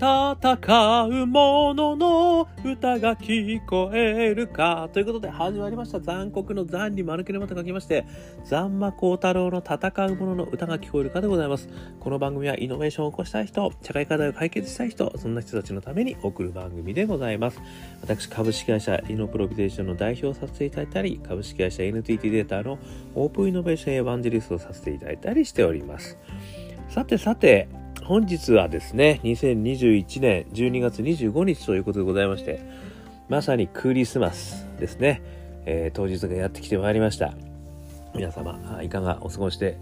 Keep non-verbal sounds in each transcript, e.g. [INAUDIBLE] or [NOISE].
戦う者のの歌が聞こえるか。ということで始まりました残酷の残に丸切れまと書きまして、残魔高太郎の戦う者の歌が聞こえるかでございます。この番組はイノベーションを起こしたい人、社会課題を解決したい人、そんな人たちのために送る番組でございます。私、株式会社イノプロビゼーションの代表をさせていただいたり、株式会社 NTT データのオープンイノベーションエヴァンジェリストをさせていただいたりしております。さてさて、本日はですね、2021年12月25日ということでございまして、まさにクリスマスですね、えー、当日がやってきてまいりました。皆様、いかがお過ごしで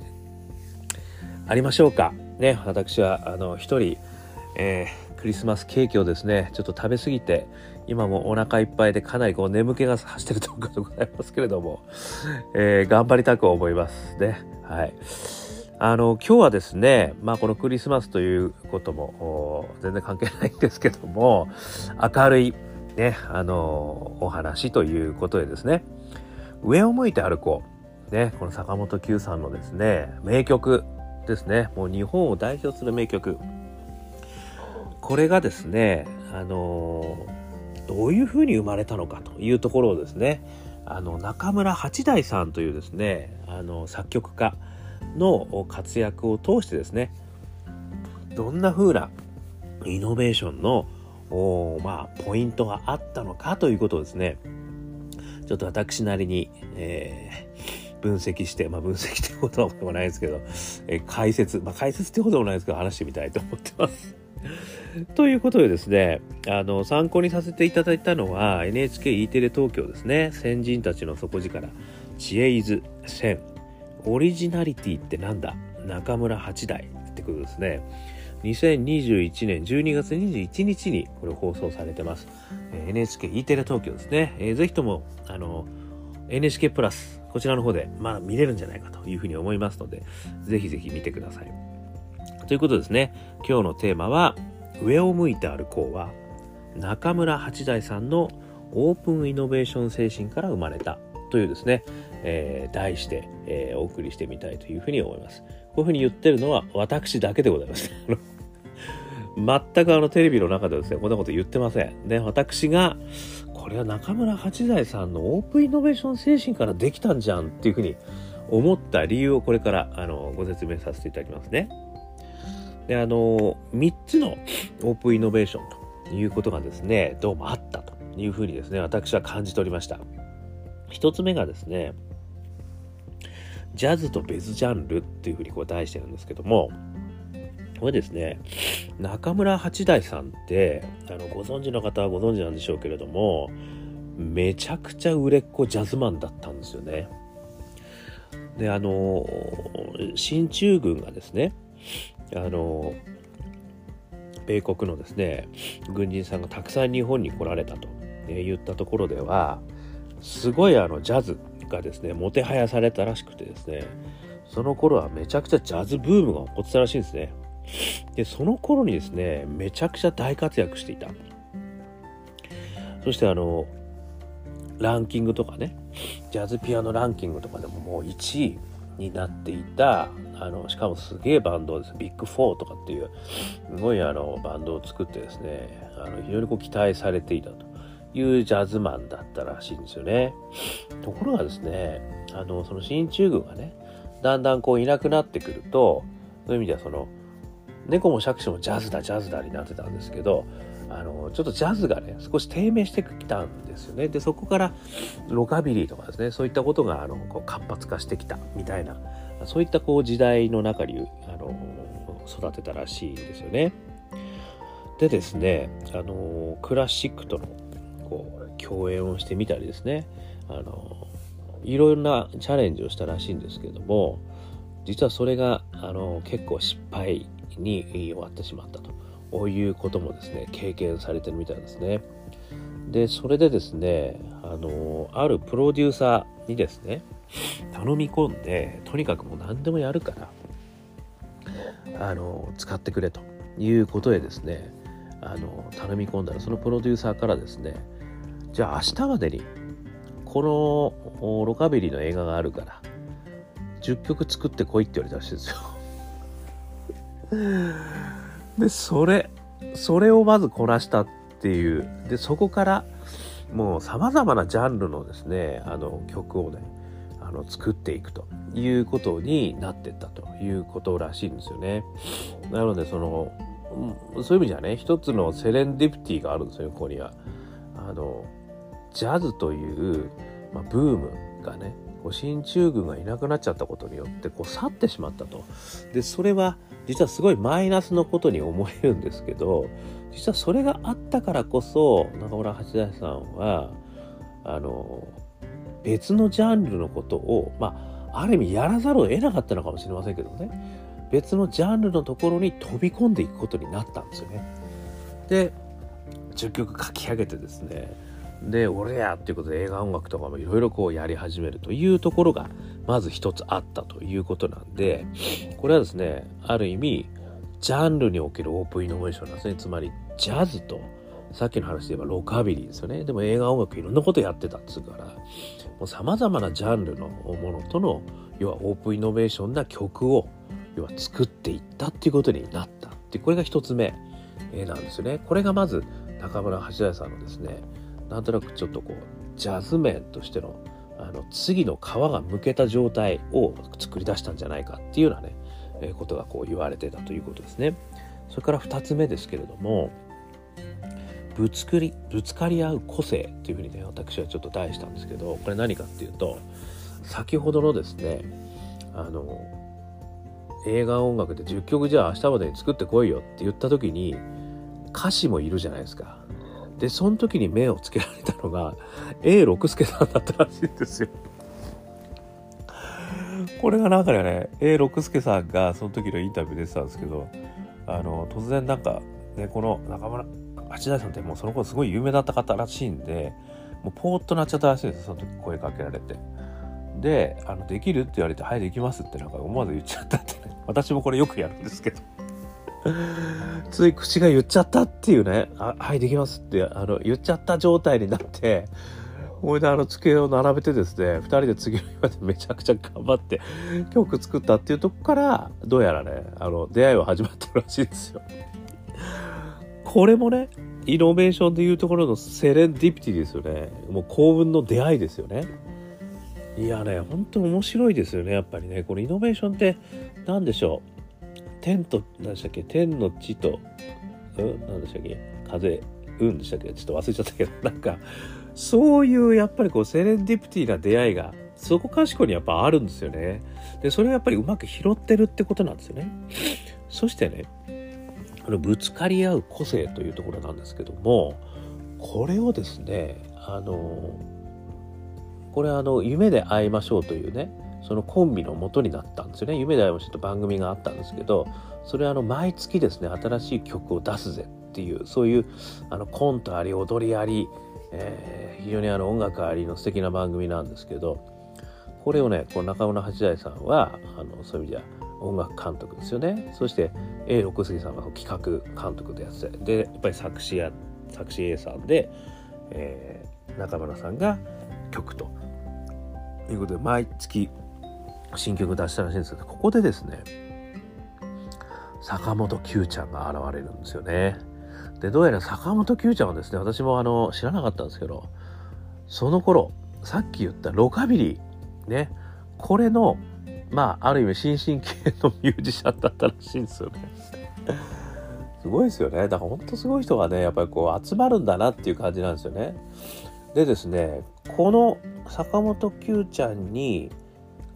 ありましょうか？ね、私は、あの、一人、えー、クリスマスケーキをですね、ちょっと食べ過ぎて、今もお腹いっぱいでかなりこう眠気が走ってるところでございますけれども、えー、頑張りたく思いますね。はい。あの今日はですね、まあ、このクリスマスということも全然関係ないんですけども明るい、ね、あのお話ということでですね。上を向いて歩こう、ね、この坂本九さんのですね名曲ですね。もう日本を代表する名曲。これがですねあのどういうふうに生まれたのかというところをですねあの中村八大さんというですねあの作曲家の活躍を通してですねどんな風なイノベーションのまあ、ポイントがあったのかということをですねちょっと私なりに、えー、分析して、まあ、分析ってことでもないですけど、えー、解説、まあ、解説ってことでもないですけど話してみたいと思ってます。[LAUGHS] ということでですね、あの、参考にさせていただいたのは NHKE テレ東京ですね、先人たちの底力、知恵伊豆1000オリジナリティってなんだ？中村八大ってことですね。2021年12月21日にこれ放送されてます。NHKE テレ東京ですね。えー、ぜひとも、あの、NHK プラス、こちらの方で、まあ見れるんじゃないかというふうに思いますので、ぜひぜひ見てください。ということですね、今日のテーマは、上を向いて歩こうは、中村八大さんのオープンイノベーション精神から生まれたというですね、えー、題して、えー、お送りしてみたいというふうに思います。こういうふうに言ってるのは私だけでございます。[LAUGHS] 全くあのテレビの中でですね、こんなこと言ってません。で、私が、これは中村八大さんのオープンイノベーション精神からできたんじゃんっていうふうに思った理由をこれからあのご説明させていただきますね。で、あの、3つのオープンイノベーションということがですね、どうもあったというふうにですね、私は感じておりました。一つ目がですね、ジャズと別ジャンルっていうふうにこう題してるんですけども、これですね、中村八大さんって、あの、ご存知の方はご存知なんでしょうけれども、めちゃくちゃ売れっ子ジャズマンだったんですよね。で、あの、進駐軍がですね、あの、米国のですね、軍人さんがたくさん日本に来られたと言ったところでは、すごいあのジャズがですねもてはやされたらしくてですねその頃はめちゃくちゃジャズブームが起こってたらしいんですね。でその頃にですねめちゃくちゃ大活躍していた。そしてあのランキングとかねジャズピアノランキングとかでももう1位になっていたあのしかもすげえバンドです。ビッグ4とかっていうすごいあのバンドを作ってですねあの非常にこう期待されていたと。いうジャズマンだったらしいんですよね。ところがですね、あの、その進駐軍がね、だんだんこういなくなってくると、そういう意味ではその、猫も杓子もジャズだ、ジャズだになってたんですけど、あの、ちょっとジャズがね、少し低迷してきたんですよね。で、そこからロカビリーとかですね、そういったことが、あの、こう活発化してきたみたいな、そういったこう時代の中に、あの、育てたらしいんですよね。でですね、あの、クラシックとのこう共演をしてみたりですねあのいろいろなチャレンジをしたらしいんですけども実はそれがあの結構失敗に終わってしまったということもですね経験されてるみたいですね。でそれでですねあのあるプロデューサーにですね頼み込んでとにかくもう何でもやるからあの使ってくれということでですねあの頼み込んだらそのプロデューサーからですねじゃあ明日までにこのロカビリーの映画があるから10曲作ってこいって言われたらしいですよ [LAUGHS] でそれそれをまずこなしたっていうでそこからもうさまざまなジャンルのですねあの曲をねあの作っていくということになってったということらしいんですよね。なのでそのそういう意味じゃね一つのセレンディプティがあるんですよここには。あのジャズという、まあ、ブームがね進駐軍がいなくなっちゃったことによってこう去ってしまったと。でそれは実はすごいマイナスのことに思えるんですけど実はそれがあったからこそ中村八大さんはあの別のジャンルのことをまあある意味やらざるを得なかったのかもしれませんけどね別のジャンルのところに飛び込んでいくことになったんですよね。で10曲書き上げてですねで俺やっていうことで映画音楽とかもいろいろこうやり始めるというところがまず一つあったということなんでこれはですねある意味ジャンルにおけるオープンイノベーションなんですね。つまりジャズとさっきの話で言えばロカビリーですよね。でも映画音楽いろんなことやってたっつうからもう様々なジャンルのものとの要はオープンイノベーションな曲を要は作っていったっていうことになったってこれが一つ目なんですよね。これがまず中村八大さんのですねなんとなくちょっとこうジャズ面としてのあの次の皮がむけた状態を作り出したんじゃないかっていうようなね、え、ことがこう言われてたということですね。それから2つ目ですけれどもぶつくりぶつかり合う個性というふうにね私はちょっと題したんですけどこれ何かっていうと先ほどのですねあの映画音楽で10曲じゃあ明日までに作ってこいよって言った時に歌詞もいるじゃないですか。で、その時に目をつけられたのが、A 六輔さんだったらしいんですよ。これがなんかね、A 六輔さんがその時のインタビュー出てたんですけど、あの、突然なんか、ね、この中村八大さんってもうその頃すごい有名だった方らしいんで、もうポーッとなっちゃったらしいんですその時声かけられて。で、あの、できるって言われて、はい、できますってなんか思わず言っちゃったってね。私もこれよくやるんですけど。つい口が言っちゃったっていうね、あはい、できますって、あの、言っちゃった状態になって、ほいであの机を並べてですね、二人で次の日までめちゃくちゃ頑張って曲作ったっていうとこから、どうやらね、あの、出会いは始まったらしいですよ。これもね、イノベーションでいうところのセレンディピティですよね。もう幸運の出会いですよね。いやね、ほんと面白いですよね、やっぱりね。このイノベーションって何でしょう？天と、何でしたっけ？天の地と、うん、何でしたっけ？風、うんでしたっけ？ちょっと忘れちゃったけど、[LAUGHS] なんか、そういうやっぱりこうセレンディプティな出会いが、そこかしこにやっぱあるんですよね。で、それをやっぱりうまく拾ってるってことなんですよね。そしてね、あのぶつかり合う個性というところなんですけども、これをですね、あの、これあの、夢で会いましょうというね、そのコンビの元になったんですよね。夢で会いましたと番組があったんですけどそれはあの毎月ですね新しい曲を出すぜっていうそういうあのコントあり踊りあり、えー、非常にあの音楽ありの素敵な番組なんですけどこれをねこう中村八大さんはあのそういう意味では音楽監督ですよね。そして A 六杉さんが企画監督でやってでやっぱり作詞や作詞 A さんで、えー、中村さんが曲ということで毎月新曲出したらしいんですけど、ここでですね、坂本九ちゃんが現れるんですよね。で、どうやら坂本九ちゃんはですね、私もあの、知らなかったんですけど、その頃、さっき言ったロカビリー、ね、これの、まあ、ある意味新進気鋭のミュージシャンだったらしいんですよね。すごいですよね。だから本当すごい人がね、やっぱりこう集まるんだなっていう感じなんですよね。でですね、この坂本九ちゃんに、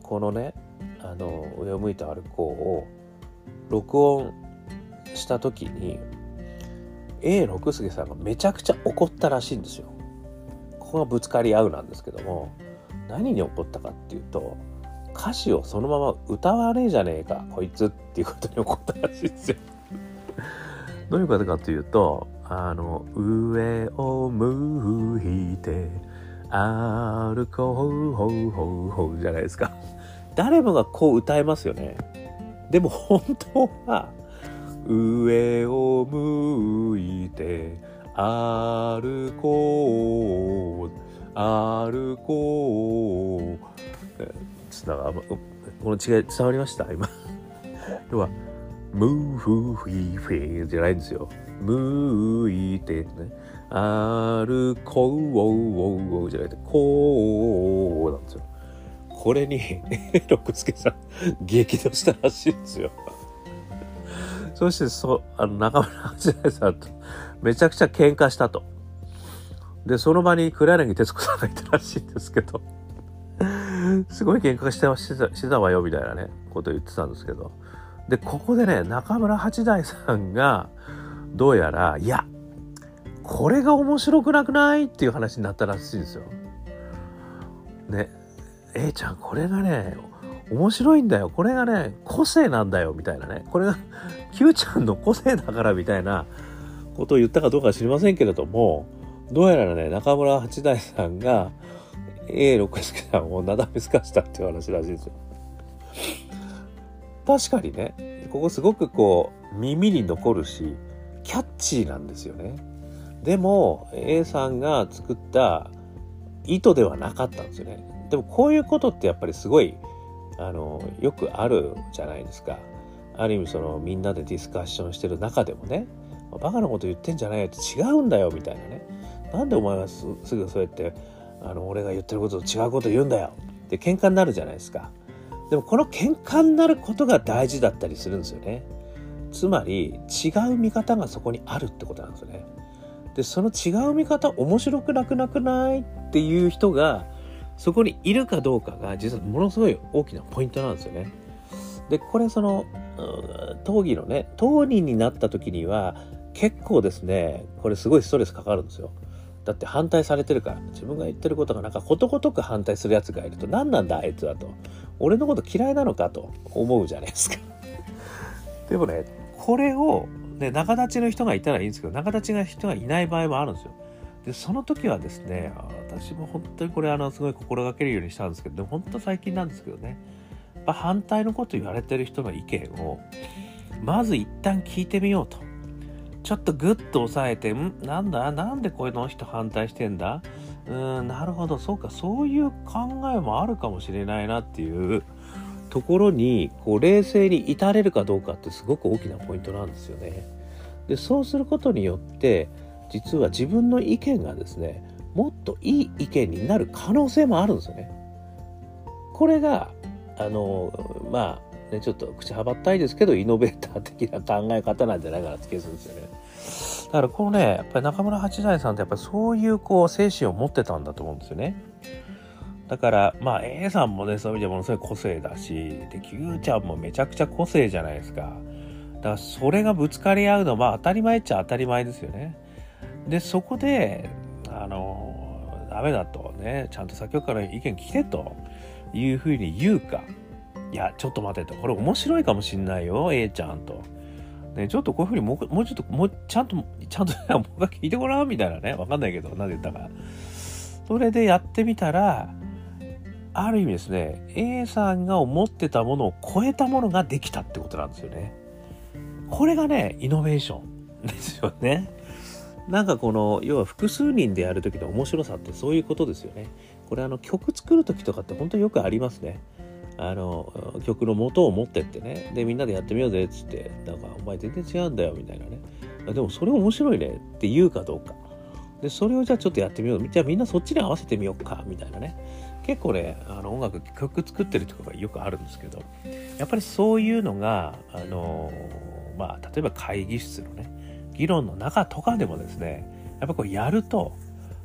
このねあの上を向いて歩こうを録音した時に A 六輔さんがめちゃくちゃ怒ったらしいんですよ。ここがぶつかり合うなんですけども何に怒ったかっていうと歌詞をそのまま歌わねえじゃねえかこいつっていうことに怒ったらしいんですよ。[LAUGHS] どういうことかというとあの上を向いて歩こうほうほうほうじゃないですか。誰もがこう歌えますよね。でも本当は、上を向いて歩こう、歩こう。つなが、この違い伝わりました？今。[LAUGHS] 要は、ムーフーフィーフィーじゃないんですよ。向いてね歩こうじゃなくてこうなんですよ。これに [LAUGHS] 六助さん激怒したらしいんですよ。そしてそあの中村八大さんとめちゃくちゃ喧嘩したと。でその場に黒柳徹子さんがいたらしいんですけど。すごい喧嘩してしてしてたわよみたいなねことを言ってたんですけど。でここでね中村八大さんがどうやらいやこれが面白くなくない？っていう話になったらしいんですよ。ね A ちゃんこれがね面白いんだよこれがね個性なんだよみたいなねこれが [LAUGHS] Q ちゃんの個性だからみたいなことを言ったかどうか知りませんけれどもどうやらね中村八大さんが A 六輔さんをなだめすかしたっていう話らしいですよ。確かにねここすごくこう耳に残るしキャッチーなんですよね。でも A さんが作った意図ではなかったんですよね。でもこういうことってやっぱりすごいあのよくあるじゃないですか。ある意味そのみんなでディスカッションしてる中でもね。バカなこと言ってんじゃないよって違うんだよみたいなね。なんでお前はすぐそうやってあの俺が言ってることと違うこと言うんだよ。って喧嘩になるじゃないですか。でもこの喧嘩になることが大事だったりするんですよね。つまり違う見方がそこにあるってことなんですよね。でその違う見方面白くなくなくないっていう人がそこにいるかどうかが実はものすごい大きなポイントなんですよね。でこれその討議のね当人になった時には結構ですねこれすごいストレスかかるんですよ。だって反対されてるから自分が言ってることがなんかことごとく反対するやつがいると何なんだあいつはと。俺のこと嫌いなのかと思うじゃないですか。でもねこれを、ね、仲立ちの人がいたらいいんですけど仲立ちの人がいない場合もあるんですよ。でその時はですね私も本当にこれあのすごい心がけるようにしたんですけど本当最近なんですけどねやっぱ反対のこと言われてる人の意見をまず一旦聞いてみようと。ちょっとグッと抑えて、ん？なんだ？なんでこの人反対してんだ？うん、なるほど、そうか、そういう考えもあるかもしれないなっていうところに、こう、冷静に至れるかどうかってすごく大きなポイントなんですよね。で、そうすることによって、実は自分の意見がですね、もっといい意見になる可能性もあるんですよね。これが、あの、まあ、ね、ちょっと口はばったいですけど、イノベーター的な考え方なんじゃないかなって気がするんですよね。だからこのね、やっぱり中村八大さんってやっぱりそういうこう精神を持ってたんだと思うんですよね。だからまあ A さんもね、そういう意味でものすごい個性だし、で、Q ちゃんもめちゃくちゃ個性じゃないですか。だからそれがぶつかり合うのはまあ当たり前っちゃ当たり前ですよね。で、そこで、あの、ダメだとね、ちゃんと作曲家の意見聞けというふうに言うか、いや、ちょっと待てと。これ面白いかもしんないよ、A ちゃんと。ね、ちょっとこういうふうにもうもうちょっと、もうちゃんと、ちゃんと、[LAUGHS] もう聞いてごらんみたいなね。わかんないけど、何で言ったか。それでやってみたら、ある意味ですね、A さんが思ってたものを超えたものができたってことなんですよね。これがね、イノベーションですよね。なんかこの、要は複数人でやる時の面白さってそういうことですよね。これあの曲作る時とかって本当によくありますね。あの曲の元を持ってってねでみんなでやってみようぜっつってなんかお前全然違うんだよみたいなねでもそれ面白いねって言うかどうかでそれをじゃあちょっとやってみようじゃあみんなそっちに合わせてみようかみたいなね結構ねあの音楽曲作ってるとかがよくあるんですけどやっぱりそういうのがあのまあ例えば会議室のね議論の中とかでもですねやっぱこうやると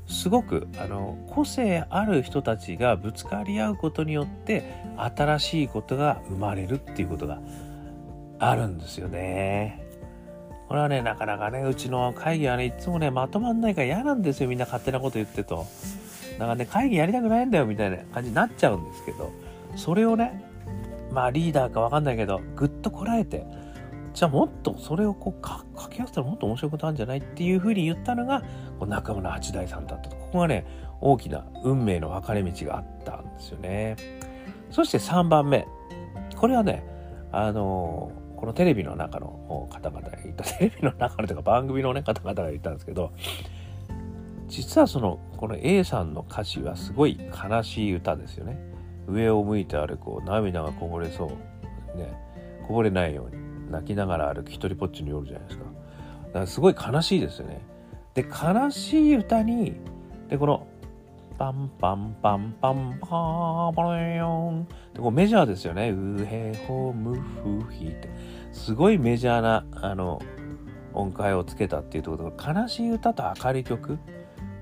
すごくあの個性ある人たちがぶつかり合うことによって新しいことが生まれるっていうことがあるんですよね。これはねなかなかねうちの会議はねいつもねまとまんないから嫌なんですよみんな勝手なこと言ってと。だからね会議やりたくないんだよみたいな感じになっちゃうんですけどそれをねまあリーダーかわかんないけどぐっとこらえてじゃあもっとそれをこう掛け合わせたらもっと面白いことあるんじゃないっていうふうに言ったのがこう中村八大さんだったと。ここがね大きな運命の分かれ道があったんですよね。そして3番目。これはねあのこのテレビの中の方々が言ったテレビの中のというか番組の、ね、方々が言ったんですけど実はそのこの A さんの歌詞はすごい悲しい歌ですよね上を向いて歩こう涙がこぼれそうねこぼれないように泣きながら歩く一人ぽっちの夜じゃないですかからすごい悲しいですよね。で、悲しい歌に、で、この、パンパンパンパンパーパレヨンでこうメジャーですよね。ウヘホムフヒって。すごいメジャーな、あの、音階をつけたっていうところで、悲しい歌と明るい曲。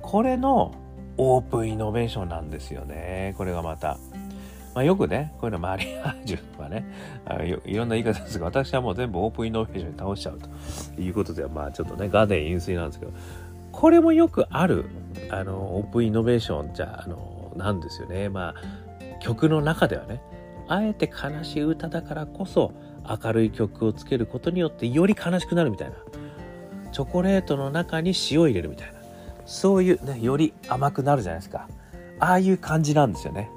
これのオープンイノベーションなんですよね。これがまた。まあ、よくね、こういうのマリアージュとかね、あいろんな言い方ですが、私はもう全部オープンイノベーションに倒しちゃうということで、まあちょっとね、ガーデン飲水なんですけど、これもよくある、あの、オープンイノベーションじゃ、あの、なんですよね。まあ、曲の中ではね、あえて悲しい歌だからこそ、明るい曲をつけることによってより悲しくなるみたいな。チョコレートの中に塩を入れるみたいな。そういうね、より甘くなるじゃないですか。ああいう感じなんですよね。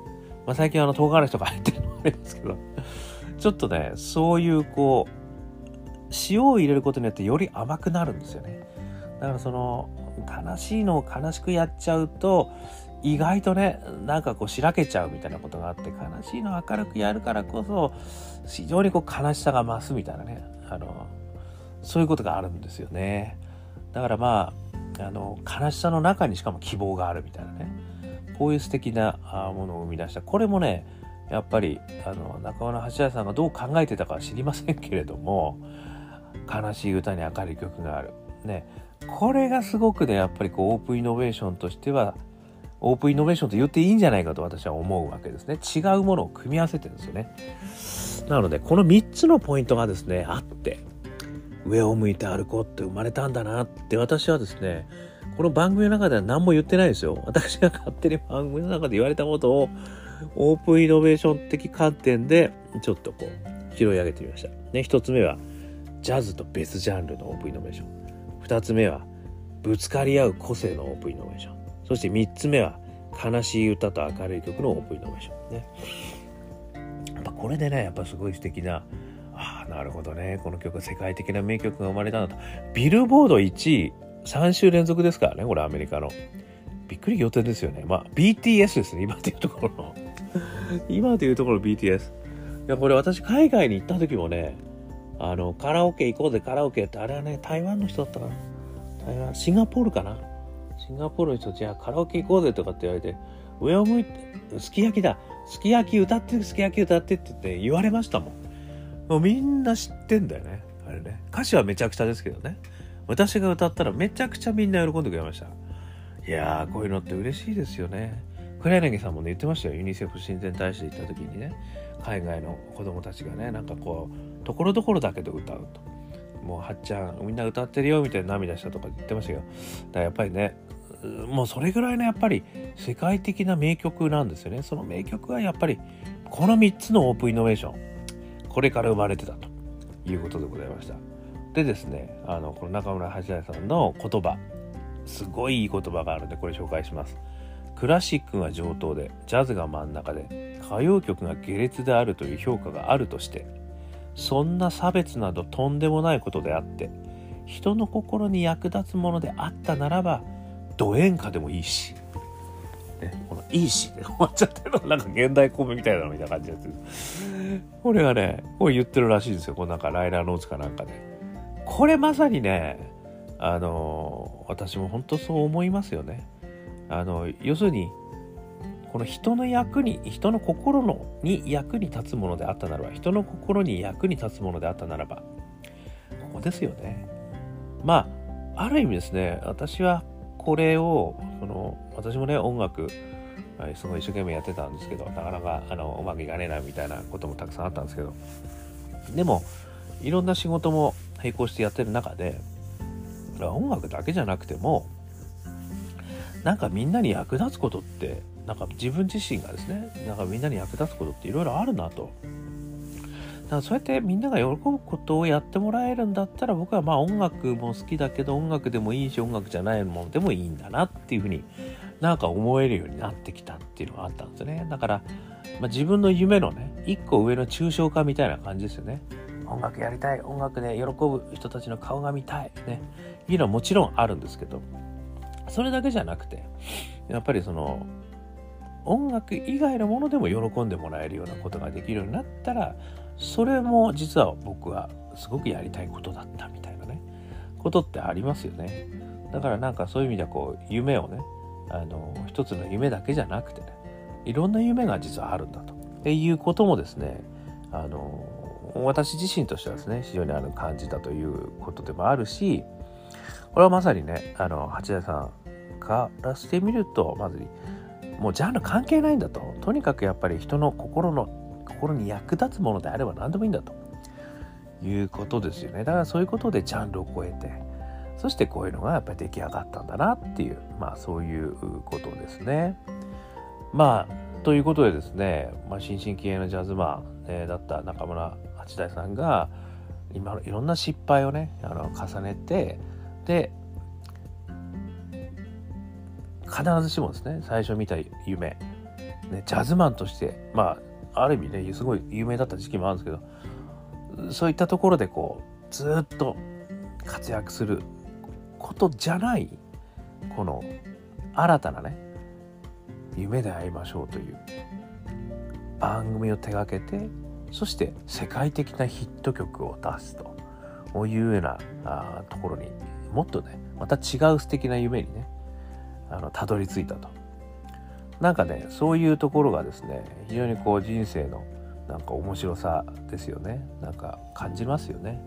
まあ、最近あの唐辛子とか入ってるのもありますけど、ちょっとね、そういうこう、塩を入れることによってより甘くなるんですよね。だからその、悲しいのを悲しくやっちゃうと、意外とね、なんかこうしらけちゃうみたいなことがあって、悲しいのを明るくやるからこそ、非常にこう悲しさが増すみたいなね、あの、そういうことがあるんですよね。だからまあ、あの、悲しさの中にしかも希望があるみたいなね。こういう素敵なものを生み出したこれもねやっぱりあの中村八大さんがどう考えてたかは知りませんけれども悲しい歌に明るい曲がある。ね、これがすごくねやっぱりこうオープンイノベーションとしてはオープンイノベーションと言っていいんじゃないかと私は思うわけですね。違うものを組み合わせてるんですよね。なのでこの3つのポイントがですねあって上を向いて歩こうって生まれたんだなって私はですねこの番組の中では何も言ってないですよ。私が勝手に番組の中で言われたことを、オープンイノベーション的観点で、ちょっとこう、拾い上げてみました。ね、一つ目は、ジャズと別ジャンルのオープンイノベーション。二つ目は、ぶつかり合う個性のオープンイノベーション。そして三つ目は、悲しい歌と明るい曲のオープンイノベーション。ね。やっぱこれでね、やっぱすごい素敵な、ああ、なるほどね。この曲、世界的な名曲が生まれたんだと。ビルボード1位、3週連続ですからね、これアメリカの。びっくり仰天ですよね。まあ、BTS ですね、今でいうところの。今でいうところ BTS。いや、これ私海外に行った時もね、あの、カラオケ行こうぜ、カラオケって、あれはね、台湾の人だったかな。台湾、シンガポールかな。シンガポールの人、じゃあカラオケ行こうぜとかって言われて、上を向いて、すき焼きだ。すき焼き歌ってすき焼き歌ってって言って言われましたもん。もうみんな知ってんだよね。あれね。歌詞はめちゃくちゃですけどね。私が歌ったらめちゃくちゃみんな喜んでくれました。いやー、こういうのって嬉しいですよね。黒柳さんもね、言ってましたよ。ユニセフ親善大使で行った時にね、海外の子供たちがね、なんかこう、ところどころだけど歌うと。もう、はっちゃん、みんな歌ってるよ、みたいな涙したとか言ってましたけど、だからやっぱりね、もうそれぐらいのやっぱり世界的な名曲なんですよね。その名曲はやっぱり、この3つのオープンイノベーション、これから生まれてたということでございました。でですねあのこの中村八大さんの言葉すごいいい言葉があるんでこれ紹介しますクラシックが上等でジャズが真ん中で歌謡曲が下劣であるという評価があるとしてそんな差別などとんでもないことであって人の心に役立つものであったならばド演歌でもいいし、ね、この「いいし」で終わっちゃってるのなんか現代コメみたいなのみたいな感じですこれがねこれ言ってるらしいんですよこのなんかライナーノーツかなんかで。これまさにねあの私も本当そう思いますよね。あの要するにこの人の役に人の心のに役に立つものであったならば人の心に役に立つものであったならばここですよね。まあある意味ですね私はこれをその私もね音楽すごい一生懸命やってたんですけどなかなかあのうまくいかねえなみたいなこともたくさんあったんですけどでもいろんな仕事も並行してやってる中で音楽だけじゃなくてもなんかみんなに役立つことってなんか自分自身がですねなんかみんなに役立つことっていろいろあるなとだそうやってみんなが喜ぶことをやってもらえるんだったら僕はまあ音楽も好きだけど音楽でもいいし音楽じゃないものでもいいんだなっていうふうになんか思えるようになってきたっていうのがあったんですね。だから、まあ、自分の夢のね一個上の抽象化みたいな感じですよね。音楽やりたい音楽で喜ぶ人たちの顔が見たいね。いうのはもちろんあるんですけどそれだけじゃなくてやっぱりその音楽以外のものでも喜んでもらえるようなことができるようになったらそれも実は僕はすごくやりたいことだったみたいなねことってありますよね。だからなんかそういう意味ではこう夢をねあの一つの夢だけじゃなくてねいろんな夢が実はあるんだということもですねあの私自身としてはですね非常にあの感じたということでもあるしこれはまさにねあの八田さんからしてみるとまずもうジャンル関係ないんだととにかくやっぱり人の心の心に役立つものであれば何でもいいんだと。いうことですよね。だからそういうことでジャンルを超えてそしてこういうのがやっぱり出来上がったんだなっていうまあそういうことですね。まあということでですね、まあ、新進気鋭のジャズマン、えー、だった中村八大さんが今いろんな失敗をねあの重ねてで必ずしもですね最初見た夢、ね、ジャズマンとしてまあある意味ねすごい有名だった時期もあるんですけどそういったところでこうずっと活躍することじゃないこの新たなね夢で会いましょうという番組を手がけてそして世界的なヒット曲を出すというようなあところにもっとねまた違う素敵な夢にねあのたどり着いたと。なんかねそういうところがですね非常にこう人生のなんか面白さですよね。なんか感じますよね。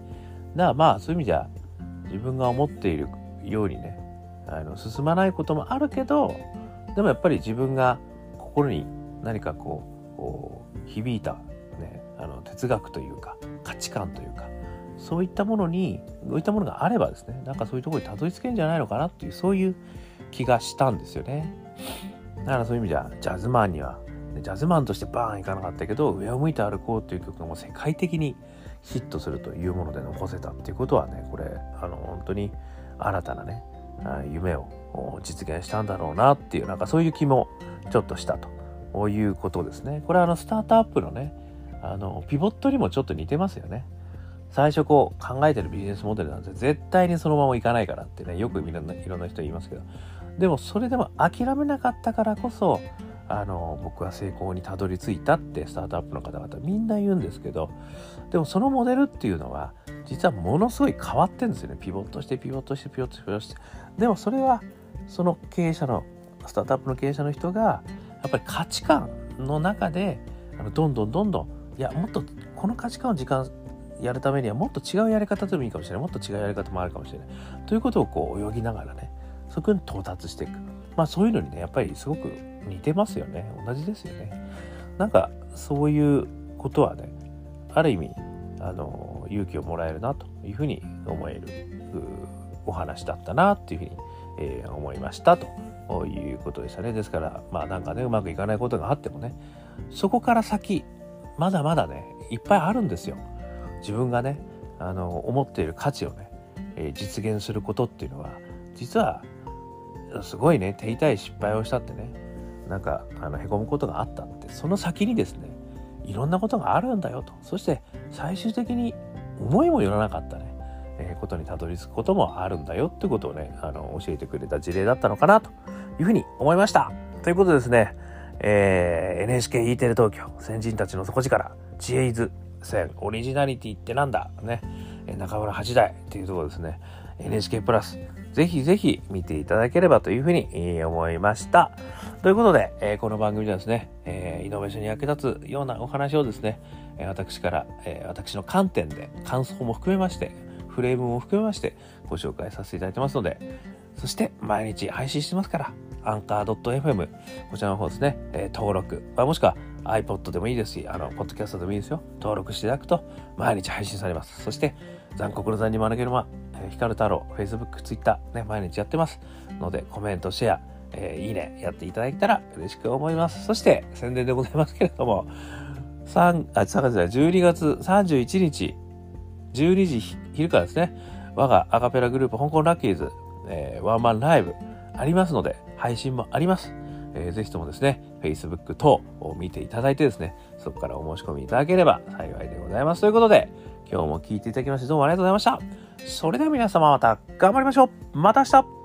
だからまあそういう意味じゃ自分が思っているようにねあの進まないこともあるけどでもやっぱり自分が心に何かこう響いた、ね、あの哲学というか価値観というかそういったものにそういったものがあればですねなんかそういうところにたどり着けるんじゃないのかなっていうそういう気がしたんですよね。だからそういう意味じゃジャズマンにはジャズマンとしてバーンいかなかったけど上を向いて歩こうという曲がもう世界的にヒットするというもので残せたっていうことはねこれあの本当に新たなね夢を実現したんだろうなっていうなんかそういう気もちょっとしたということですね。これはあのスタートアップのねあのピボットにもちょっと似てますよね。最初こう考えてるビジネスモデルなんて絶対にそのままいかないからってねよくいろんないろんな人言いますけどでもそれでも諦めなかったからこそあの僕は成功にたどり着いたってスタートアップの方々みんな言うんですけどでもそのモデルっていうのは実はものすごい変わってるんですよね。ピボットしてピボットしてピボットしてピボットして。でもそれはその経営者のスタートアップの経営者の人がやっぱり価値観の中でどんどんどんどんいやもっとこの価値観を時間やるためにはもっと違うやり方でもいいかもしれない。もっと違うやり方もあるかもしれない。ということをこう泳ぎながらねそこに到達していく。まあそういうのにねやっぱりすごく似てますよね。同じですよね。なんかそういうことはねある意味あの勇気をもらえるなというふうに思えるお話だったなっていうふうに、えー、思いましたということでしたね。ですからまあなんかねうまくいかないことがあってもねそこから先まだまだねいっぱいあるんですよ。自分がねあの思っている価値をね、えー、実現することっていうのは実はすごいね手痛い失敗をしたってね。なんかあのへこむことがあったって。その先にですねいろんなことがあるんだよと。そして最終的に思いもよらなかったね、えー、ことにたどり着くこともあるんだよってことをねあの教えてくれた事例だったのかなというふうに思いました。ということでですね、えー、NHKE テレ東京先人たちの底力知恵図戦オリジナリティってなんだね。中村八大っていうところですね。NHK プラスぜひぜひ見ていただければというふうに思いました。ということで、えー、この番組ではですね、えー、イノベーションに役立つようなお話をですね、えー、私から、え私の観点で感想も含めまして、フレームも含めましてご紹介させていただいてますので、そして毎日配信してますから、アンカー .fm、こちらの方ですね、え登録、まあ、もしくは iPod でもいいですし、あの、ポッドキャストでもいいですよ。登録していただくと毎日配信されます。そして、残酷の残に招ける間、光太郎、Facebook、Twitter、ね、毎日やってます。ので、コメント、シェア、えー、いいね、やっていただけたら嬉しく思います。そして、宣伝でございますけれども、3、あ、3月じゃ12月31日、12時昼からですね、我がアカペラグループ、香港ラッキーズ、えー、ワンマンライブありますので、配信もあります。えー、ぜひともですね、Facebook 等を見ていただいてですね、そこからお申し込みいただければ幸いでございます。ということで、今日も聞いていただきましてどうもありがとうございました。それでは皆様また頑張りましょう。また明日。